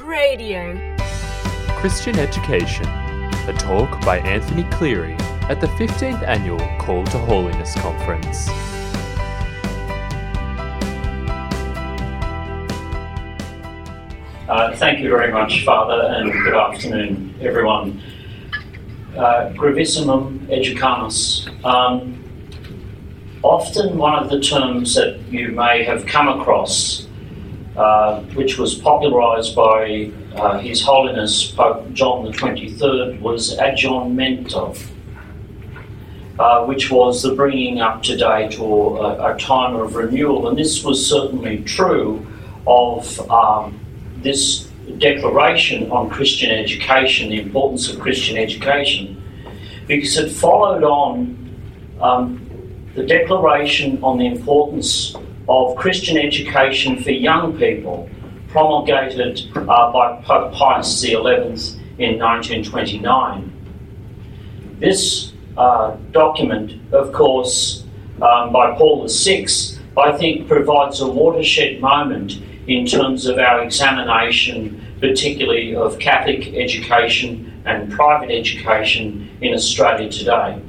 Radio. Christian Education, a talk by Anthony Cleary at the 15th Annual Call to Holiness Conference. Uh, thank you very much, Father, and good afternoon, everyone. Uh, Gravissimum educationis. Um, often, one of the terms that you may have come across, uh, which was popularised by uh, His Holiness Pope John the 23rd, was aggiornamento, uh, which was the bringing up to date or a, a, time of renewal. And this was certainly true of. Um, this declaration on Christian education, the importance of Christian education, because it followed on um, the declaration on the importance of Christian education for young people, promulgated uh, by Pope Pius XI in 1929. This uh, document, of course, um, by Paul VI, I think provides a watershed moment in terms of our examination, particularly of Catholic education and private education in Australia today.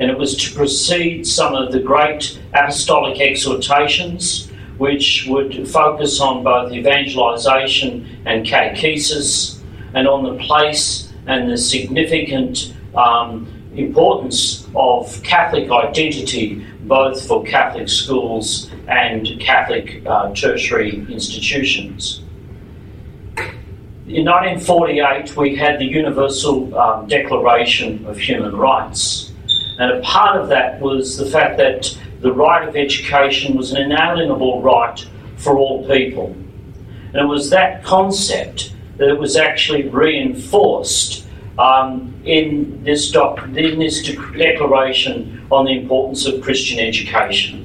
And it was to precede some of the great apostolic exhortations, which would focus on both evangelisation and catechesis, and on the place and the significant um, importance of Catholic identity both for Catholic schools and Catholic uh, tertiary institutions. In 1948, we had the Universal um, Declaration of Human Rights, and a part of that was the fact that the right of education was an inalienable right for all people. And it was that concept that was actually reinforced um, in this doc- in this declaration on the importance of Christian education.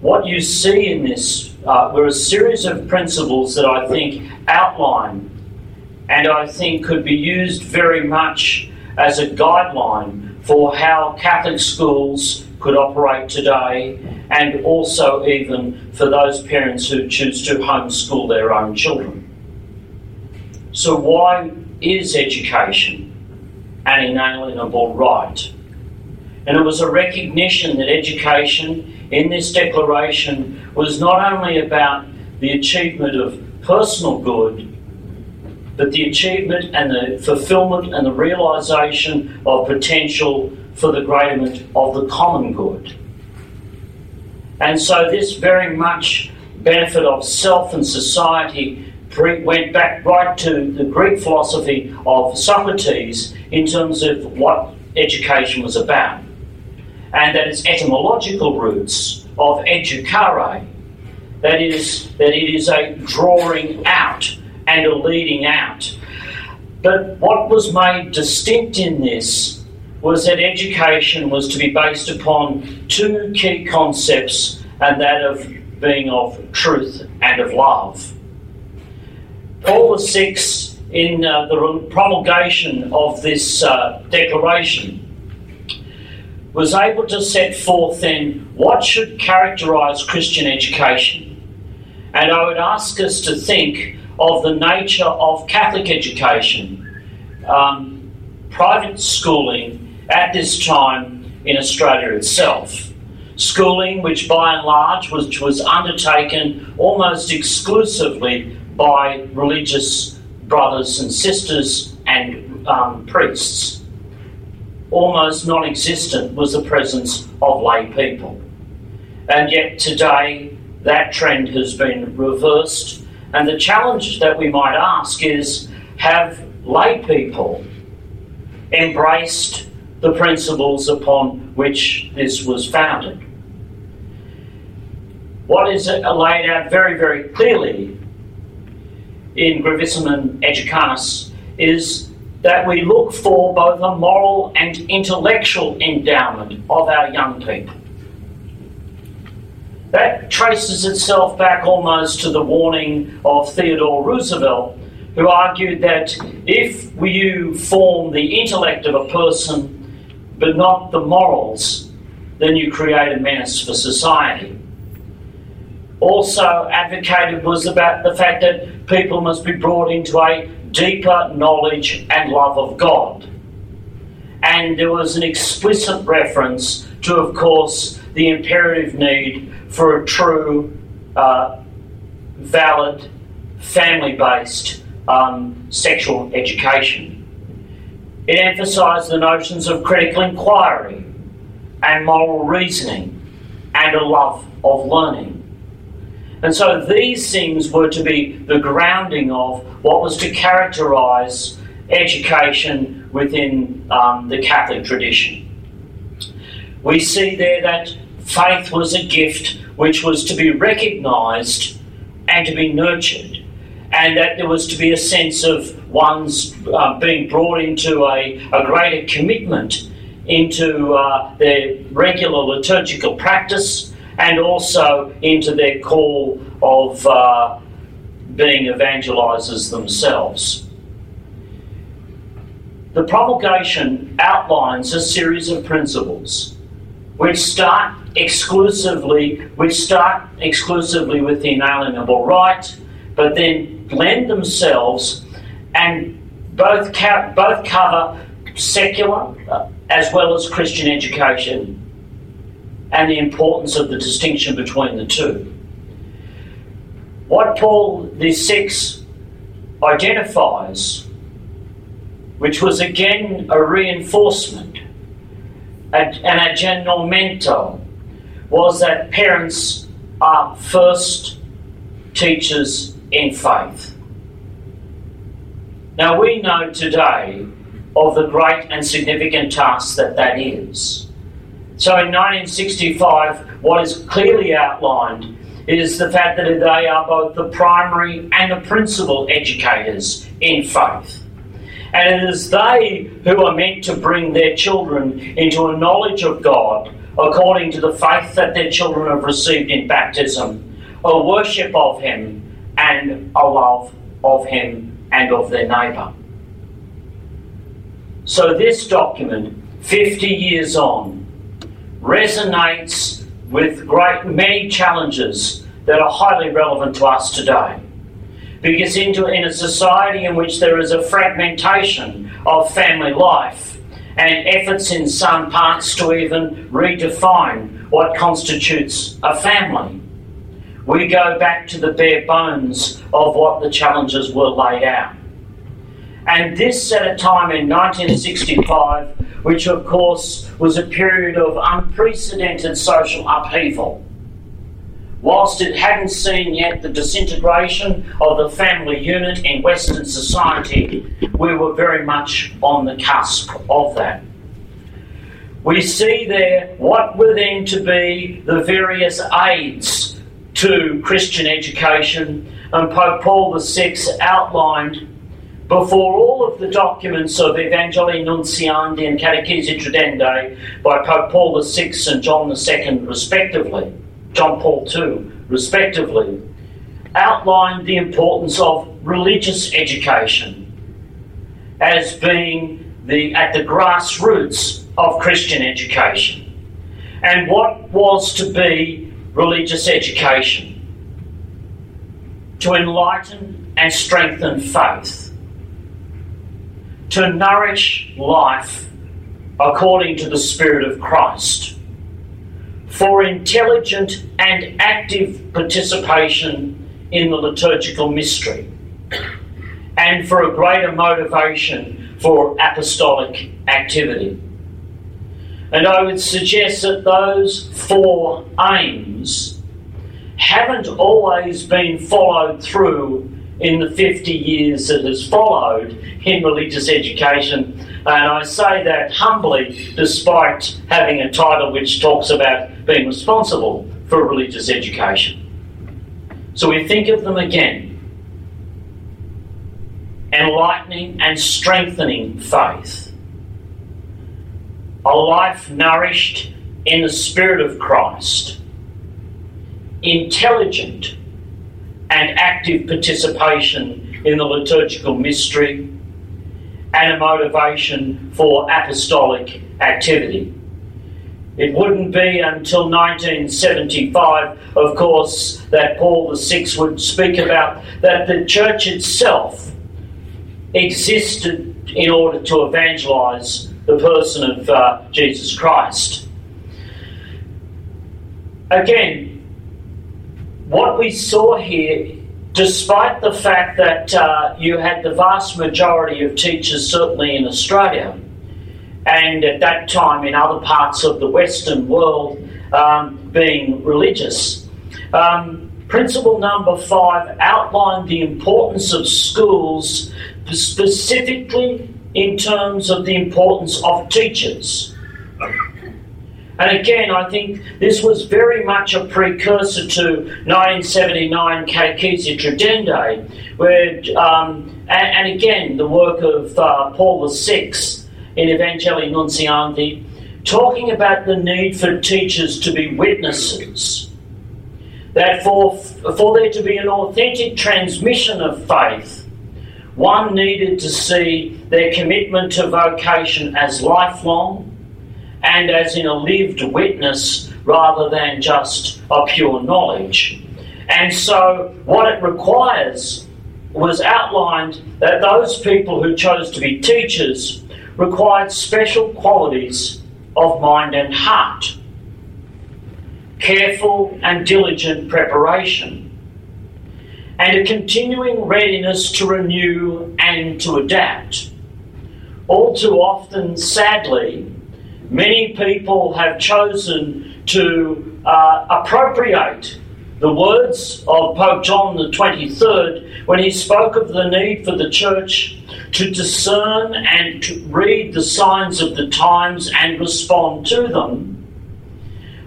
What you see in this uh, were a series of principles that I think outline and I think could be used very much as a guideline for how Catholic schools could operate today and also even for those parents who choose to homeschool their own children. So, why is education an inalienable right? And it was a recognition that education in this declaration was not only about the achievement of personal good, but the achievement and the fulfillment and the realization of potential for the greaterment of the common good. And so, this very much benefit of self and society went back right to the Greek philosophy of Socrates in terms of what education was about. And that its etymological roots of educare, that is, that it is a drawing out and a leading out. But what was made distinct in this was that education was to be based upon two key concepts, and that of being of truth and of love. Paul VI, in uh, the promulgation of this uh, declaration, was able to set forth then what should characterise Christian education. And I would ask us to think of the nature of Catholic education, um, private schooling at this time in Australia itself. Schooling, which by and large was, was undertaken almost exclusively by religious brothers and sisters and um, priests. Almost non existent was the presence of lay people. And yet today, that trend has been reversed. And the challenge that we might ask is have lay people embraced the principles upon which this was founded? What is laid out very, very clearly in Gravissimum Educationis is that we look for both a moral and intellectual endowment of our young people. That traces itself back almost to the warning of Theodore Roosevelt, who argued that if you form the intellect of a person but not the morals, then you create a menace for society. also advocated was about the fact that people must be brought into a deeper knowledge and love of God. And there was an explicit reference to, of course, the imperative need for a true, uh, valid, family based um, sexual education. It emphasised the notions of critical inquiry and moral reasoning and a love of learning. And so these things were to be the grounding of what was to characterise education within um, the Catholic tradition. We see there that faith was a gift which was to be recognised and to be nurtured, and that there was to be a sense of one's uh, being brought into a, a greater commitment into uh, their regular liturgical practice and also into their call of uh, being evangelizers themselves. The promulgation outlines a series of principles which start exclusively which start exclusively with the inalienable right, but then blend themselves and both ca- both cover secular uh, as well as Christian education and the importance of the distinction between the two. What Paul VI identifies, which was again a reinforcement, and an aggiornamento, was that parents are first teachers in faith. Now we know today of the great and significant task that that is. So in 1965, what is clearly outlined is the fact that they are both the primary and the principal educators in faith. And it is they who are meant to bring their children into a knowledge of God according to the faith that their children have received in baptism, a worship of Him, and a love of Him and of their neighbour. So, this document, 50 years on, resonates with great many challenges that are highly relevant to us today. Because into, in a society in which there is a fragmentation of family life and efforts in some parts to even redefine what constitutes a family, we go back to the bare bones of what the challenges were laid out. And this at a time in 1965, which of course was a period of unprecedented social upheaval. Whilst it hadn't seen yet the disintegration of the family unit in Western society, we were very much on the cusp of that. We see there what were then to be the various aids to Christian education, and Pope Paul VI outlined before all of the documents of Evangelii Nuntiandi and Catechesi Tradendae by Pope Paul VI and John II, respectively, John Paul II, respectively, outlined the importance of religious education as being the, at the grassroots of Christian education. And what was to be religious education? To enlighten and strengthen faith to nourish life according to the Spirit of Christ, for intelligent and active participation in the liturgical mystery, and for a greater motivation for apostolic activity. And I would suggest that those four aims haven't always been followed through in the 50 years that has followed in religious education. And I say that humbly, despite having a title which talks about being responsible for religious education. So we think of them again. Enlightening and strengthening faith, a life nourished in the Spirit of Christ, intelligent and active participation in the liturgical mystery, and a motivation for apostolic activity. It wouldn't be until 1975, of course, that Paul VI would speak about that the church itself existed in order to evangelize the person of uh, Jesus Christ. Again, what we saw here, despite the fact that uh, you had the vast majority of teachers, certainly in Australia, and at that time in other parts of the Western world, um, being religious. Um, principle number five outlined the importance of schools specifically in terms of the importance of teachers. And again, I think this was very much a precursor to 1979 Catechesi Tradendae, where, um, and, and, again, the work of uh, Paul VI in Evangelii Nuntiandi, talking about the need for teachers to be witnesses. That for, for there to be an authentic transmission of faith, one needed to see their commitment to vocation as lifelong and as in a lived witness rather than just a pure knowledge. And so, what it requires was outlined that those people who chose to be teachers required special qualities of mind and heart, careful and diligent preparation and a continuing readiness to renew and to adapt. All too often, sadly, many people have chosen to uh, appropriate the words of Pope John the 23rd when he spoke of the need for the church to discern and to read the signs of the times and respond to them.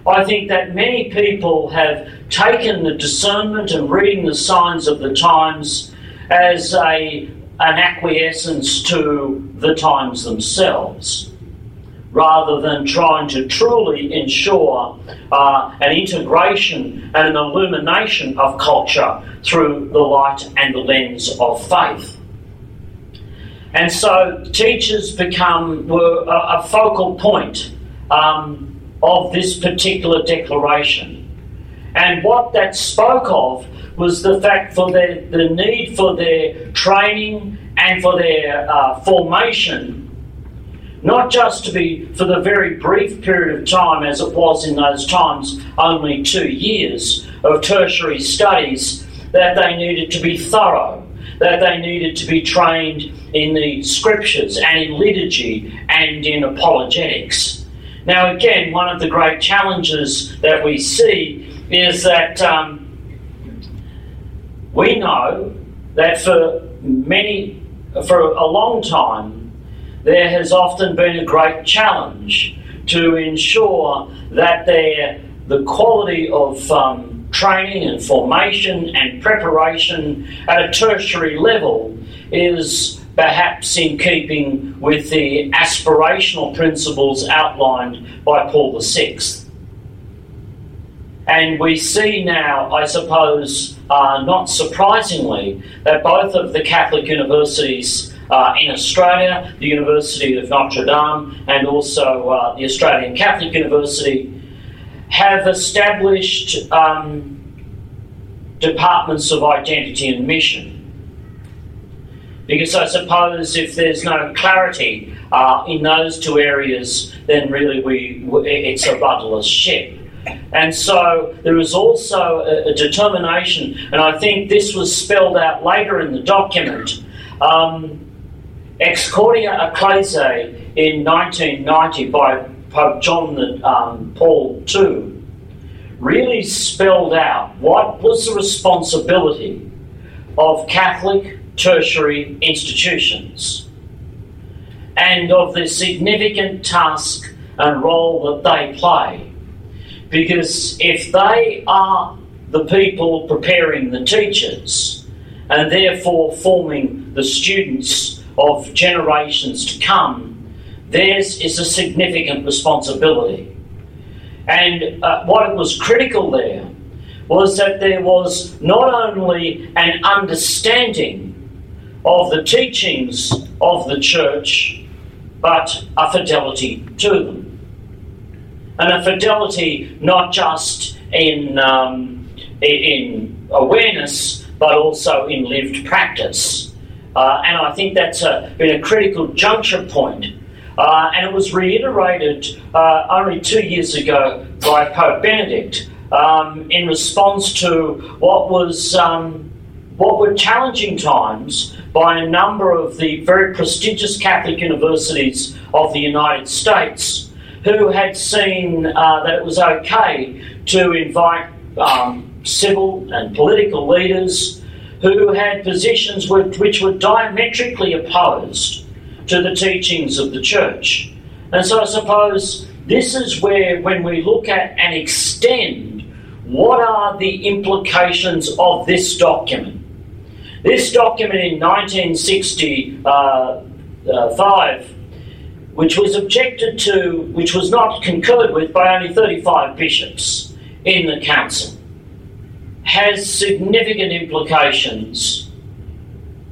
I think that many people have taken the discernment and reading the signs of the times as a, an acquiescence to the times themselves, rather than trying to truly ensure uh, an integration and an illumination of culture through the light and the lens of faith. And so teachers become were a, a focal point. Um, of this particular declaration. And what that spoke of was the fact for their, the need for their training and for their uh, formation, not just to be for the very brief period of time as it was in those times, only two years of tertiary studies, that they needed to be thorough, that they needed to be trained in the scriptures and in liturgy and in apologetics. Now, again, one of the great challenges that we see is that um, we know that for many, for a long time, there has often been a great challenge to ensure that the quality of um, training and formation and preparation at a tertiary level is perhaps in keeping with the aspirational principles outlined by Paul VI. And we see now, I suppose, uh, not surprisingly, that both of the Catholic universities uh, in Australia, the University of Notre Dame and also uh, the Australian Catholic University, have established um, departments of identity and mission because I suppose if there's no clarity uh, in those two areas, then really we it's a rudderless ship. And so there is also a, a, determination, and I think this was spelled out later in the document. Um, Ex Corde Ecclesiae in 1990 by Pope John um, Paul II really spelled out what was the responsibility of Catholic tertiary institutions and of the significant task and role that they play. Because if they are the people preparing the teachers and therefore forming the students of generations to come, theirs is a significant responsibility. And uh, what was critical there was that there was not only an understanding of the teachings of the church, but a fidelity to them. and a fidelity not just in, um, in awareness but also in lived practice. Uh, and I think that's a, been a critical juncture point. Uh, and it was reiterated uh, only two years ago by Pope Benedict um, in response to what was um, what were challenging times by a number of the very prestigious Catholic universities of the United States who had seen uh, that it was okay to invite um, civil and political leaders who had positions which were diametrically opposed to the teachings of the church. And so I suppose this is where, when we look at and extend, what are the implications of this document? This document in 1965, uh, uh, which was objected to, which was not concurred with by only 35 bishops in the council, has significant implications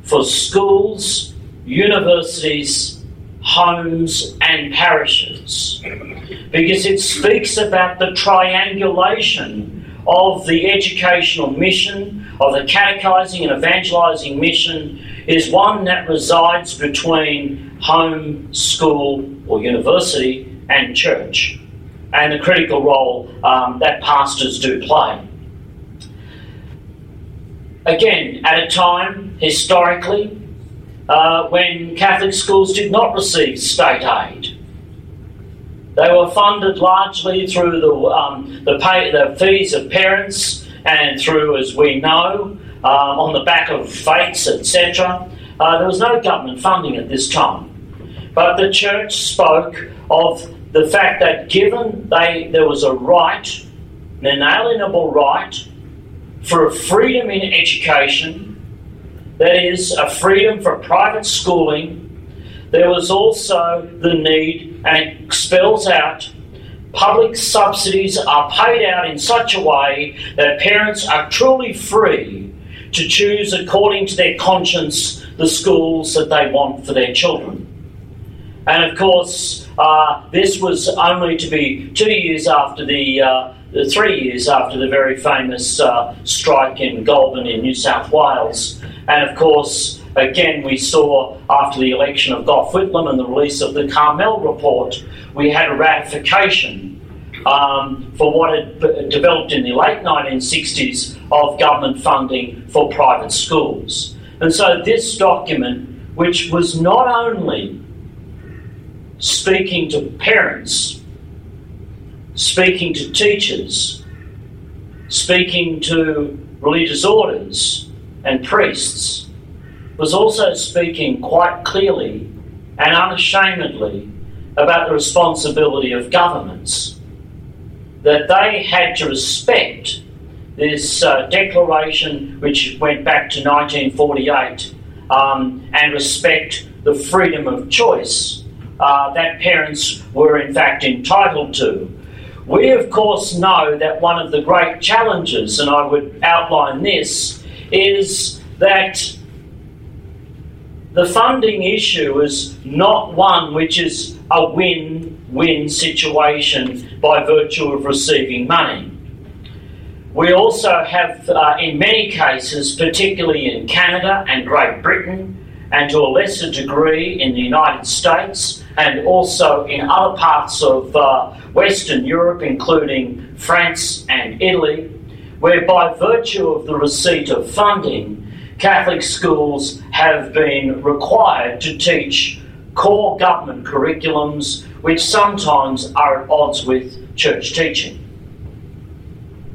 for schools, universities, homes, and parishes because it speaks about the triangulation of the educational mission of the catechizing and evangelizing mission is one that resides between home, school, or university and church, and the critical role um, that pastors do play. Again, at a time historically uh, when Catholic schools did not receive state aid. They were funded largely through the, um, the, pay, the fees of parents and through, as we know, um, on the back of fetes, etc. Uh, there was no government funding at this time. But the church spoke of the fact that given they, there was a right, an inalienable right, for freedom in education, that is, a freedom for private schooling, there was also the need, and it spells out public subsidies are paid out in such a way that parents are truly free to choose according to their conscience the schools that they want for their children. And of course, uh, this was only to be two years after the, uh, three years after the very famous uh, strike in Goulburn in New South Wales. And of course, again, we saw after the election of Gough Whitlam and the release of the Karmel report, we had a ratification um, for what had developed in the late 1960s of government funding for private schools. And so this document, which was not only speaking to parents, speaking to teachers, speaking to religious orders and priests, was also speaking quite clearly and unashamedly about the responsibility of governments, that they had to respect this uh, declaration, which went back to 1948, um, and respect the freedom of choice uh, that parents were in fact entitled to. We, of course, know that one of the great challenges, and I would outline this, is that the funding issue is not one which is a win win situation by virtue of receiving money. We also have, uh, in many cases, particularly in Canada and Great Britain, and to a lesser degree in the United States, and also in other parts of uh, Western Europe, including France and Italy, where by virtue of the receipt of funding, Catholic schools have been required to teach core government curriculums which sometimes are at odds with church teaching.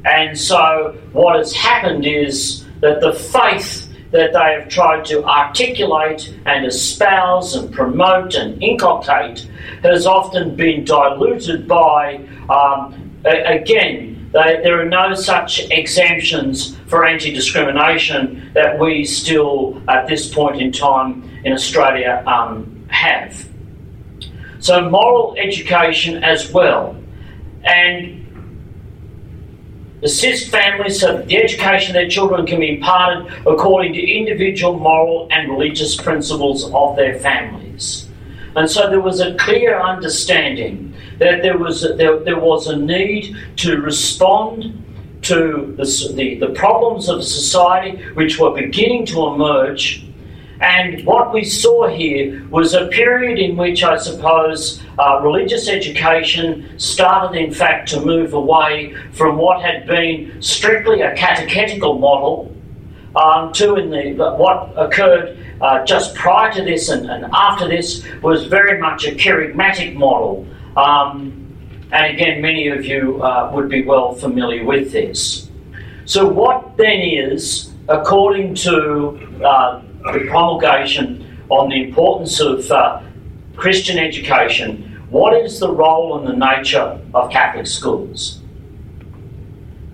And so, what has happened is that the faith that they have tried to articulate and espouse and promote and inculcate has often been diluted by, um, again, they, there are no such exemptions for anti discrimination that we still, at this point in time in Australia, um, have. So, moral education as well. And assist families so that the education of their children can be imparted according to individual moral and religious principles of their families. And so there was a clear understanding that there was a, there, there was a need to respond to the, the, the problems of society which were beginning to emerge. And what we saw here was a period in which I suppose uh, religious education started, in fact, to move away from what had been strictly a catechetical model um, to in the what occurred uh, just prior to this and, and, after this was very much a kerygmatic model. Um, and again, many of you uh, would be well familiar with this. So, what then is, according to uh, promulgation on the importance of uh, Christian education, what is the role and the nature of Catholic schools?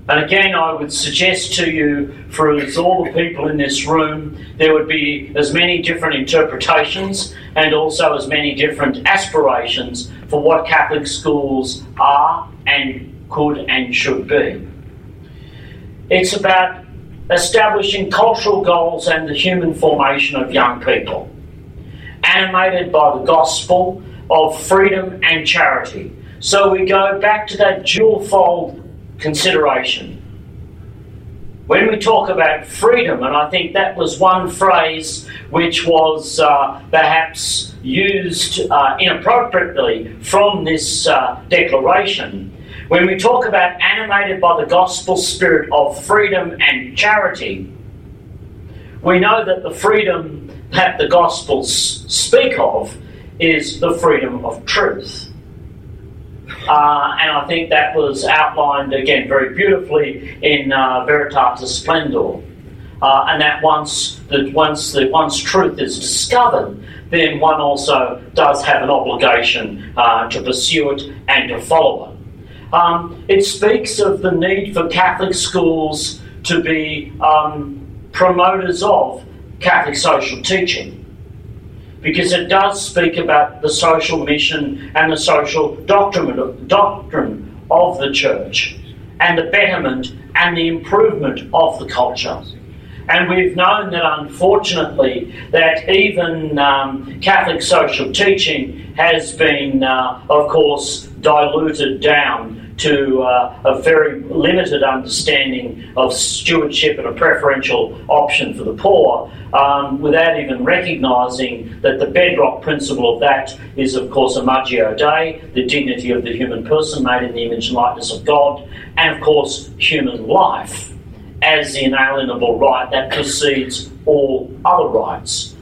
And again, I would suggest to you, for all the people in this room, there would be as many different interpretations and also as many different aspirations for what Catholic schools are and could and should be. It's about establishing cultural goals and the human formation of young people, animated by the gospel of freedom and charity. So we go back to that dual fold consideration. When we talk about freedom, and I think that was one phrase which was uh, perhaps used uh, inappropriately from this uh, declaration, when we talk about animated by the gospel spirit of freedom and charity, we know that the freedom that the Gospels speak of is the freedom of truth. Uh, and I think that was outlined again very beautifully in uh, Veritatis Splendor. Uh, and that once the once the once truth is discovered, then one also does have an obligation uh, to pursue it and to follow it. Um, it speaks of the need for Catholic schools to be um, promoters of Catholic social teaching because it does speak about the social mission and the social doctrine, doctrine of the church and the betterment and the improvement of the culture. And we've known that unfortunately that even um, Catholic social teaching has been, uh, of course, diluted down to uh, a very limited understanding of stewardship and a preferential option for the poor, um, without even recognising that the bedrock principle of that is, of course, Imago Dei, the dignity of the human person made in the image and likeness of God, and, of course, human life as the inalienable right that precedes all other rights.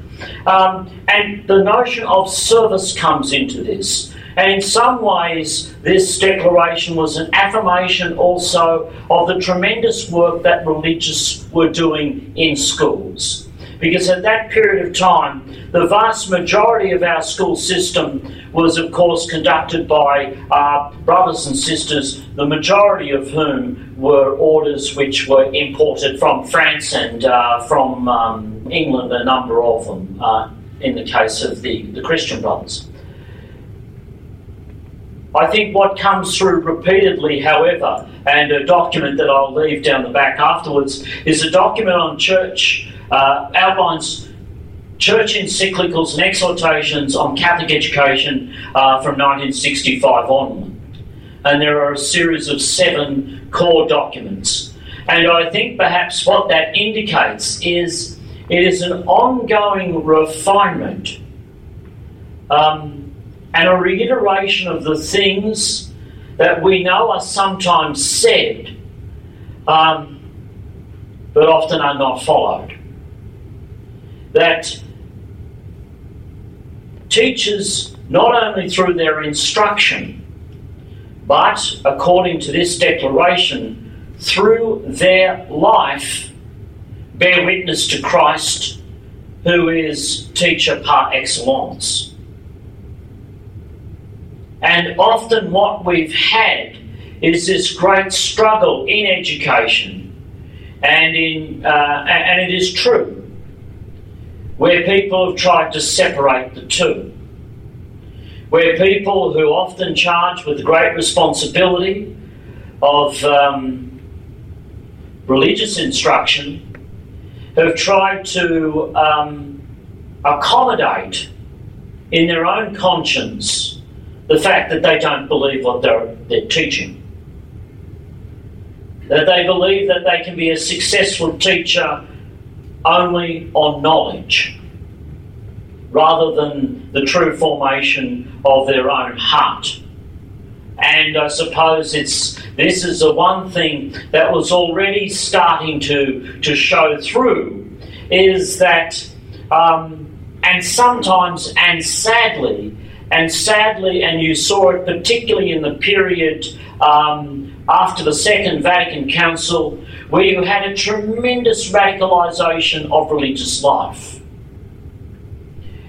Um, and the notion of service comes into this. And in some ways, this declaration was an affirmation also of the tremendous work that religious were doing in schools. Because at that period of time, the vast majority of our school system was, of course, conducted by uh, brothers and sisters, the majority of whom were orders which were imported from France and uh, from um, England, a number of them, uh, in the case of the, the Christian brothers. I think what comes through repeatedly, however, and a document that I'll leave down the back afterwards, is a document on church, uh, outlines church encyclicals and exhortations on Catholic education uh, from 1965 onward. And there are a series of seven core documents. And I think perhaps what that indicates is it is an ongoing refinement. Um, and a reiteration of the things that we know are sometimes said, um, but often are not followed. That teachers, not only through their instruction, but according to this declaration, through their life, bear witness to Christ, who is teacher par excellence. And often what we've had is this great struggle in education, and in uh, and it is true, where people have tried to separate the two, where people who often charged with the great responsibility of um, religious instruction have tried to um, accommodate in their own conscience the fact that they don't believe what they're, they're teaching. That they believe that they can be a successful teacher only on knowledge rather than the true formation of their own heart. And I suppose it's this is the one thing that was already starting to, to show through is that, um, and sometimes and sadly, and sadly, and you saw it particularly in the period um, after the Second Vatican Council, where you had a tremendous radicalisation of religious life.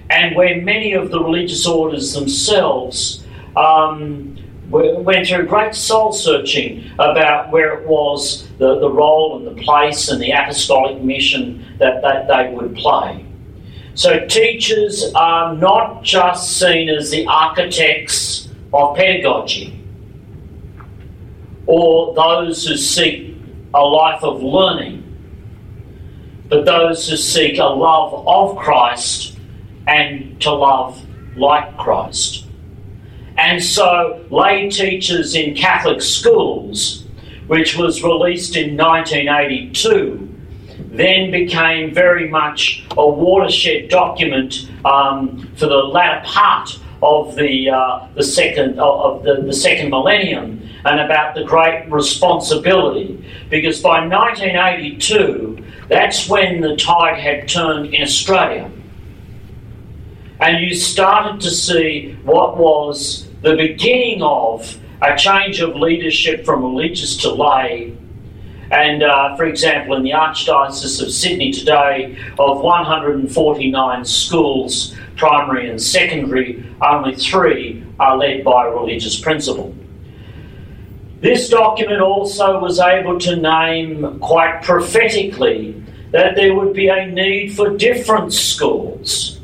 And where many of the religious orders themselves um, went through great soul searching about where it was the, the role and the place and the apostolic mission that, that they would play. So, teachers are not just seen as the architects of pedagogy or those who seek a life of learning, but those who seek a love of Christ and to love like Christ. And so, lay teachers in Catholic schools, which was released in 1982, then became very much a watershed document um, for the latter part of the uh, the second of the, the second millennium and about the great responsibility. Because by 1982 that's when the tide had turned in Australia. And you started to see what was the beginning of a change of leadership from religious to lay. And uh, for example, in the Archdiocese of Sydney today, of 149 schools, primary and secondary, only three are led by a religious principal. This document also was able to name quite prophetically that there would be a need for different schools.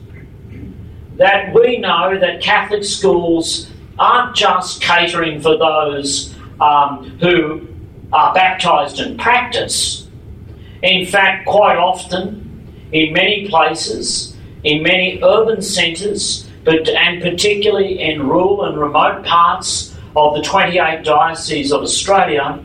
That we know that Catholic schools aren't just catering for those um, who are baptized in practice. In fact, quite often, in many places, in many urban centres, but and particularly in rural and remote parts of the 28 dioceses of Australia,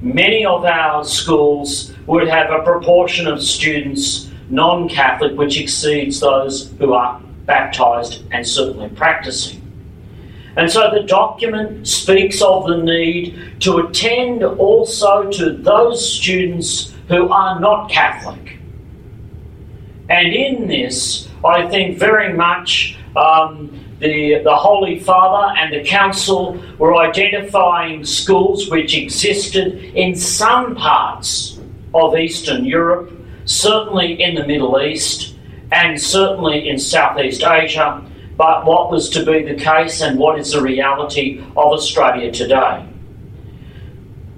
many of our schools would have a proportion of students non Catholic which exceeds those who are baptised and certainly practicing. And so the document speaks of the need to attend also to those students who are not Catholic. And in this, I think very much um, the, the Holy Father and the Council were identifying schools which existed in some parts of Eastern Europe, certainly in the Middle East, and certainly in Southeast Asia but what was to be the case and what is the reality of Australia today.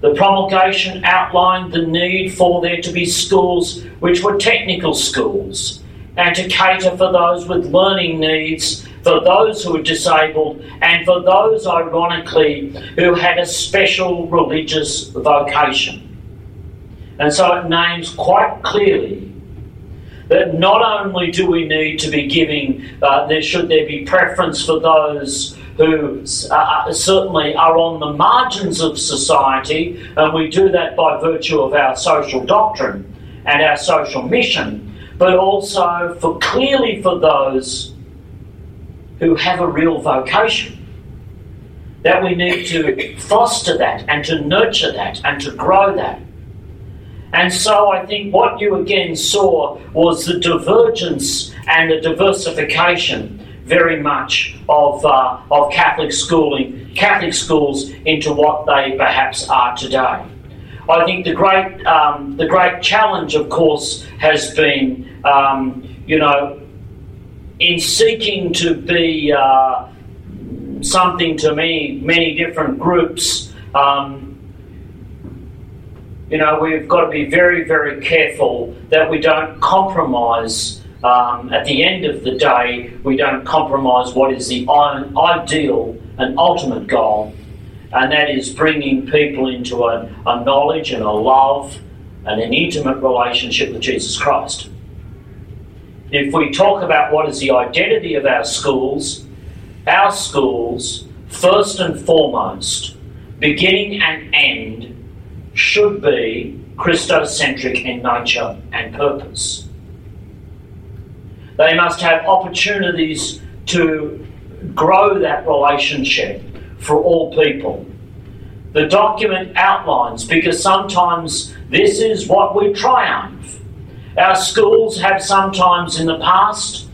The promulgation outlined the need for there to be schools which were technical schools and to cater for those with learning needs, for those who were disabled, and for those, ironically, who had a special religious vocation. And so it names quite clearly that not only do we need to be giving, uh, there should there be preference for those who uh, uh, certainly are on the margins of society, and we do that by virtue of our social doctrine and our social mission, but also for clearly for those who have a real vocation. That we need to foster that and to nurture that and to grow that. And so I think what you again saw was the divergence and the diversification very much of, uh, of Catholic schooling, Catholic schools into what they perhaps are today. I think the great, um, the great challenge, of course, has been, um, you know, in seeking to be uh, something to many, many different groups. Um, you know, we've got to be very, very careful that we don't compromise. Um, at the end of the day, we don't compromise what is the ideal and ultimate goal, and that is bringing people into a, a knowledge and a love and an intimate relationship with Jesus Christ. If we talk about what is the identity of our schools, our schools, first and foremost, beginning and end, should be Christocentric in nature and purpose. They must have opportunities to grow that relationship for all people. The document outlines, because sometimes this is what we triumph. Our schools have sometimes in the past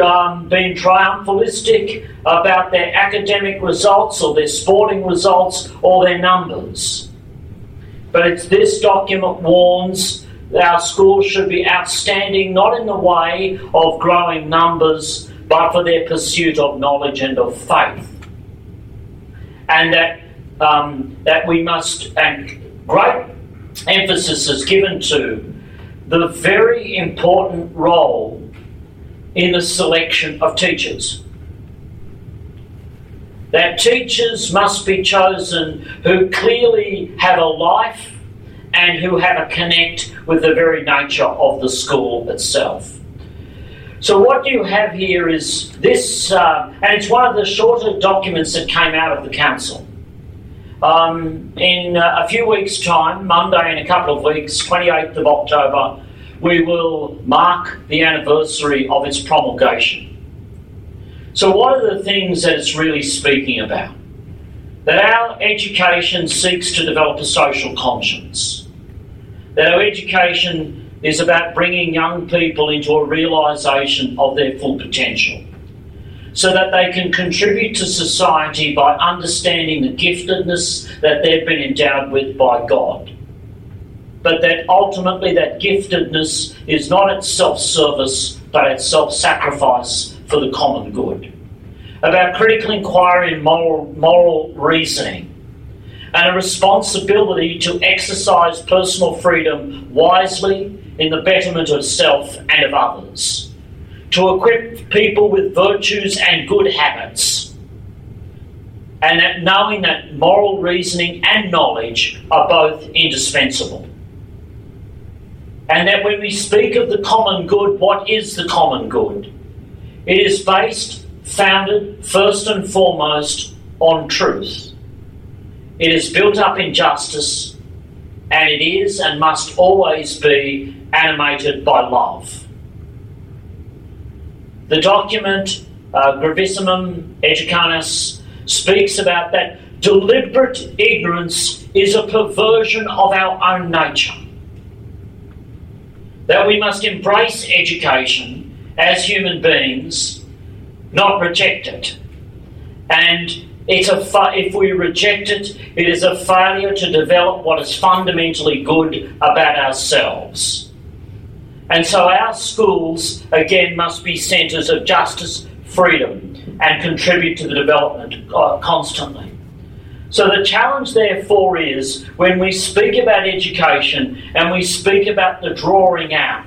um, been triumphalistic about their academic results or their sporting results or their numbers. But it's this document warns that our schools should be outstanding not in the way of growing numbers, but for their pursuit of knowledge and of faith. And that um, that we must, and great emphasis is given to the very important role in the selection of teachers. That teachers must be chosen who clearly have a life and who have a connect with the very nature of the school itself. So, what you have here is this, uh, and it's one of the shorter documents that came out of the council. Um, in uh, a few weeks' time, Monday in a couple of weeks, 28th of October, we will mark the anniversary of its promulgation. So, what are the things that it's really speaking about? That our education seeks to develop a social conscience, that our education is about bringing young people into a realisation of their full potential so that they can contribute to society by understanding the giftedness that they've been endowed with by God. But that ultimately that giftedness is not its self service, but its self sacrifice for the common good. About critical inquiry and moral, moral reasoning, and a responsibility to exercise personal freedom wisely in the betterment of self and of others to equip people with virtues and good habits. And that knowing that moral reasoning and knowledge are both indispensable. And that when we speak of the common good, what is the common good? It is based, founded, first and foremost, on truth. It is built up in justice, and it is and must always be animated by love. The document, uh, Gravissimum Educationis, speaks about that deliberate ignorance is a perversion of our own nature. That we must embrace education as human beings, not reject it. And it's a fa- if we reject it, it is a failure to develop what is fundamentally good about ourselves. And so our schools, again, must be centres of justice, freedom, and contribute to the development uh, constantly. So the challenge, therefore, is when we speak about education and we speak about the drawing out,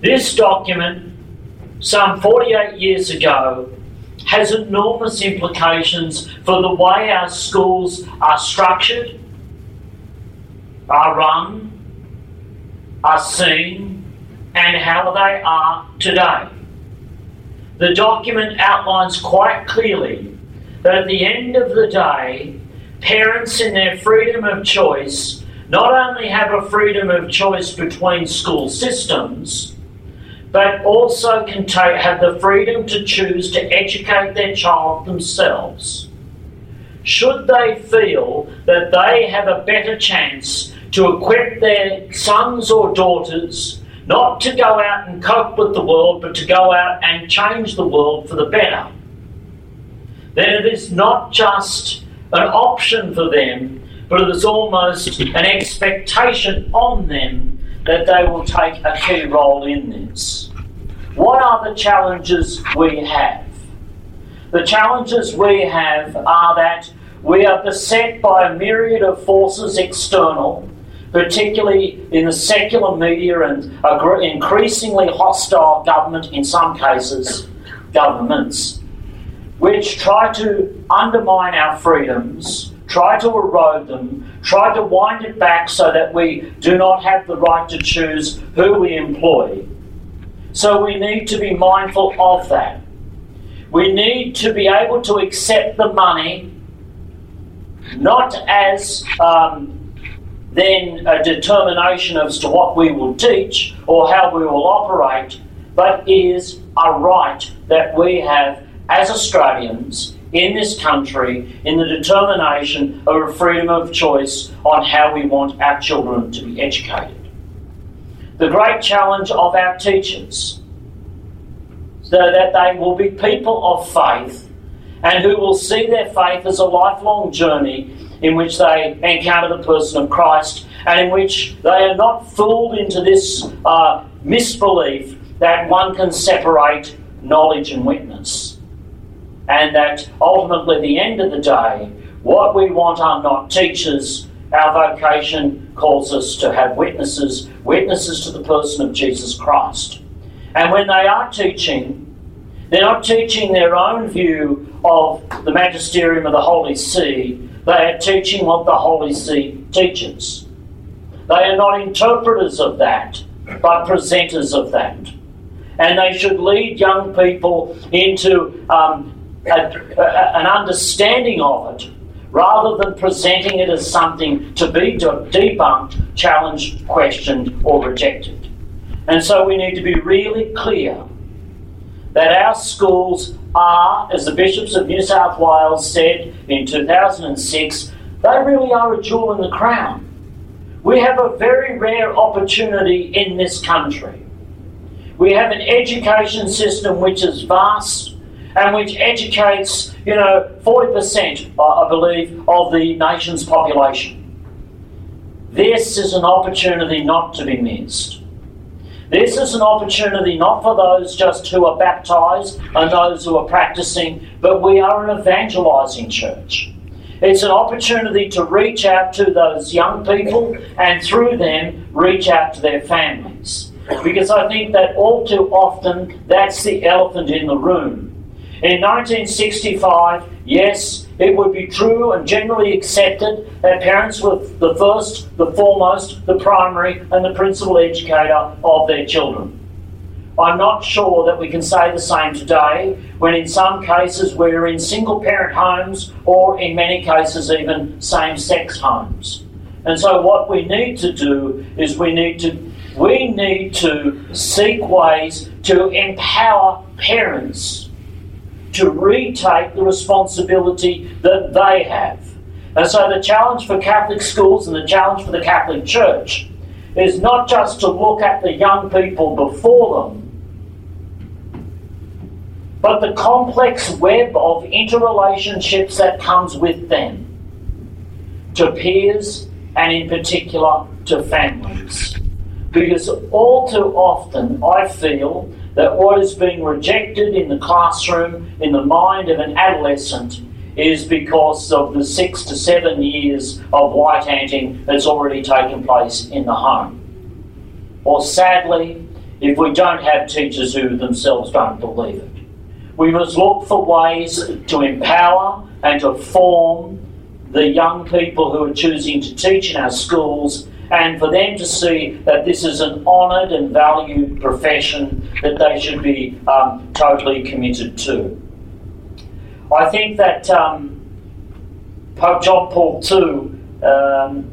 this document, some 48 years ago, has enormous implications for the way our schools are structured, are run, are seen, and how they are today. The document outlines quite clearly that at the end of the day, parents, in their freedom of choice, not only have a freedom of choice between school systems, but also can take, have the freedom to choose to educate their child themselves. Should they feel that they have a better chance to equip their sons or daughters not to go out and cope with the world, but to go out and change the world for the better. Then it is not just an option for them, but it is almost an expectation on them that they will take a key role in this. What are the challenges we have? The challenges we have are that we are beset by a myriad of forces external particularly in the secular media and increasingly hostile government, in some cases, governments, which try to undermine our freedoms, try to erode them, try to wind it back so that we do not have the right to choose who we employ. So we need to be mindful of that. We need to be able to accept the money not as um, then a determination as to what we will teach or how we will operate, but is a right that we have as Australians in this country in the determination of a freedom of choice on how we want our children to be educated. The great challenge of our teachers so that they will be people of faith and who will see their faith as a lifelong journey in which they encounter the person of Christ and in which they are not fooled into this uh, misbelief that one can separate knowledge and witness. And that ultimately, at the end of the day, what we want are not teachers. Our vocation calls us to have witnesses, witnesses to the person of Jesus Christ. And when they are teaching, they're not teaching their own view of the magisterium of the Holy See, they are teaching what the Holy See teaches. They are not interpreters of that, but presenters of that. And they should lead young people into um, a, a, an understanding of it rather than presenting it as something to be debunked, challenged, questioned, or rejected. And so we need to be really clear that our schools are, as the bishops of New South Wales said in 2006, they really are a jewel in the crown. We have a very rare opportunity in this country. We have an education system which is vast and which educates, you know, 40%, I believe, of the nation's population. This is an opportunity not to be missed. This is an opportunity not for those just who are baptized and those who are practicing, but we are an evangelizing church. It's an opportunity to reach out to those young people and through them reach out to their families. Because I think that all too often that's the elephant in the room. In 1965, yes, it would be true and generally accepted that parents were the first, the foremost, the primary, and the principal educator of their children. I'm not sure that we can say the same today when, in some cases, we're in single parent homes or, in many cases, even same sex homes. And so, what we need to do is we need to we need to seek ways to empower parents to retake the responsibility that they have. And so the challenge for Catholic schools and the challenge for the Catholic Church is not just to look at the young people before them, but the complex web of interrelationships that comes with them to peers and in particular to families. Because all too often I feel that what is being rejected in the classroom, in the mind of an adolescent, is because of the six to seven years of white anting that's already taken place in the home. Or sadly, if we don't have teachers who themselves don't believe it. We must look for ways to empower and to form the young people who are choosing to teach in our schools and for them to see that this is an honoured and valued profession that they should be um, totally committed to. I think that um, Pope John Paul II, um,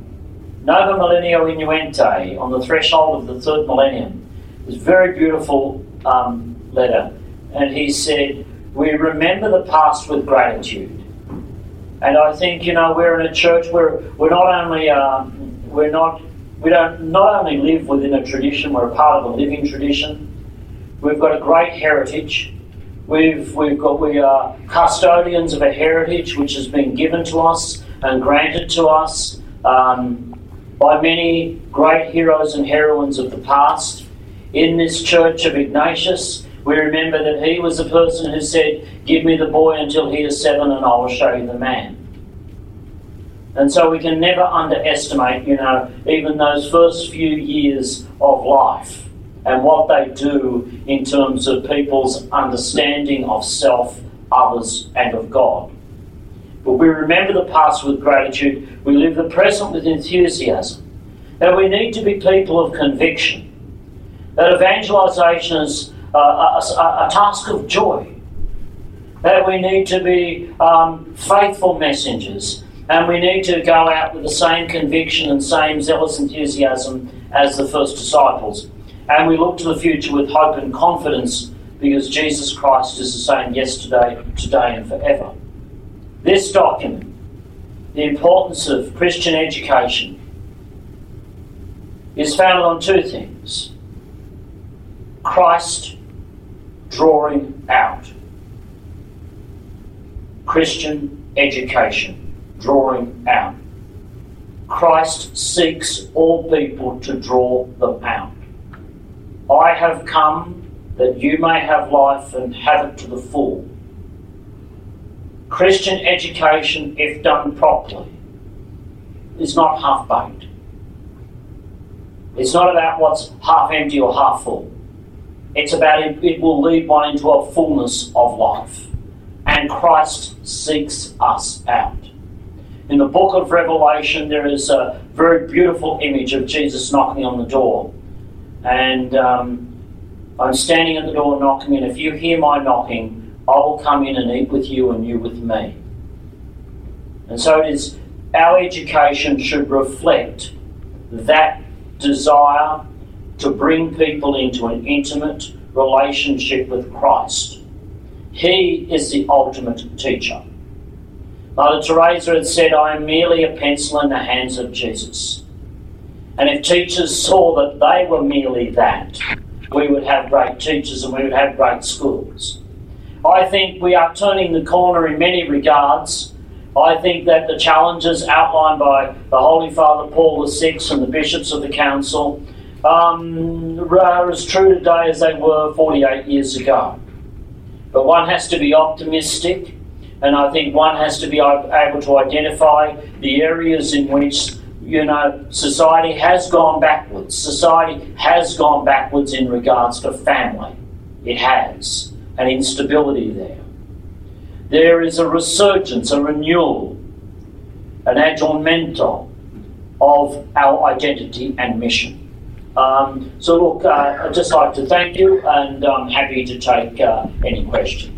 Novo Millennio Ineunte, on the threshold of the third millennium, was a very beautiful um, letter. And he said, We remember the past with gratitude. And I think, you know, we're in a church where we're not only, um, we're not we don't not only live within a tradition, we're a part of a living tradition. We've got a great heritage. We've, we've got, we are custodians of a heritage which has been given to us and granted to us um, by many great heroes and heroines of the past. In this church of Ignatius, we remember that he was the person who said, Give me the boy until he is seven and I will show you the man. And so we can never underestimate, you know, even those first few years of life and what they do in terms of people's understanding of self, others, and of God. But we remember the past with gratitude, we live the present with enthusiasm. That we need to be people of conviction. That evangelization is a, a, a task of joy. That we need to be um, faithful messengers and we need to go out with the same conviction and same zealous enthusiasm as the first disciples. And we look to the future with hope and confidence because Jesus Christ is the same yesterday, today, and forever. This document, the importance of Christian education, is founded on two things Christ drawing out, Christian education drawing out. Christ seeks all people to draw them out. I have come that you may have life and have it to the full. Christian education, if done properly, is not half baked. It's not about what's half empty or half full. It's about it, it will lead one into a fullness of life. And Christ seeks us out. In the book of Revelation, there is a very beautiful image of Jesus knocking on the door. And um, I'm standing at the door knocking, and if you hear my knocking, I will come in and eat with you and you with me. And so it is, our education should reflect that desire to bring people into an intimate relationship with Christ. He is the ultimate teacher. Mother Teresa had said, I am merely a pencil in the hands of Jesus. And if teachers saw that they were merely that, we would have great teachers and we would have great schools. I think we are turning the corner in many regards. I think that the challenges outlined by the Holy Father Paul VI and the bishops of the Council um, are as true today as they were 48 years ago. But one has to be optimistic and I think one has to be able to identify the areas in which you know society has gone backwards. Society has gone backwards in regards to family. It has, An instability there. There is a resurgence, a renewal, an aggiornamento of our identity and mission. Um, so, look, uh, I'd just like to thank you, and I'm happy to take uh, any questions.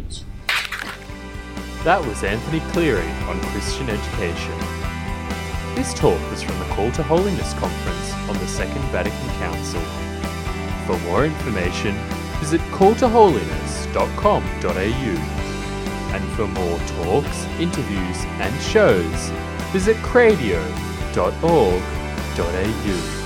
That was Anthony Cleary on Christian education. This talk was from the Call to Holiness Conference on the Second Vatican Council. For more information, visit calltoholiness.com.au. And for more talks, interviews, and shows, visit cradio.org.au.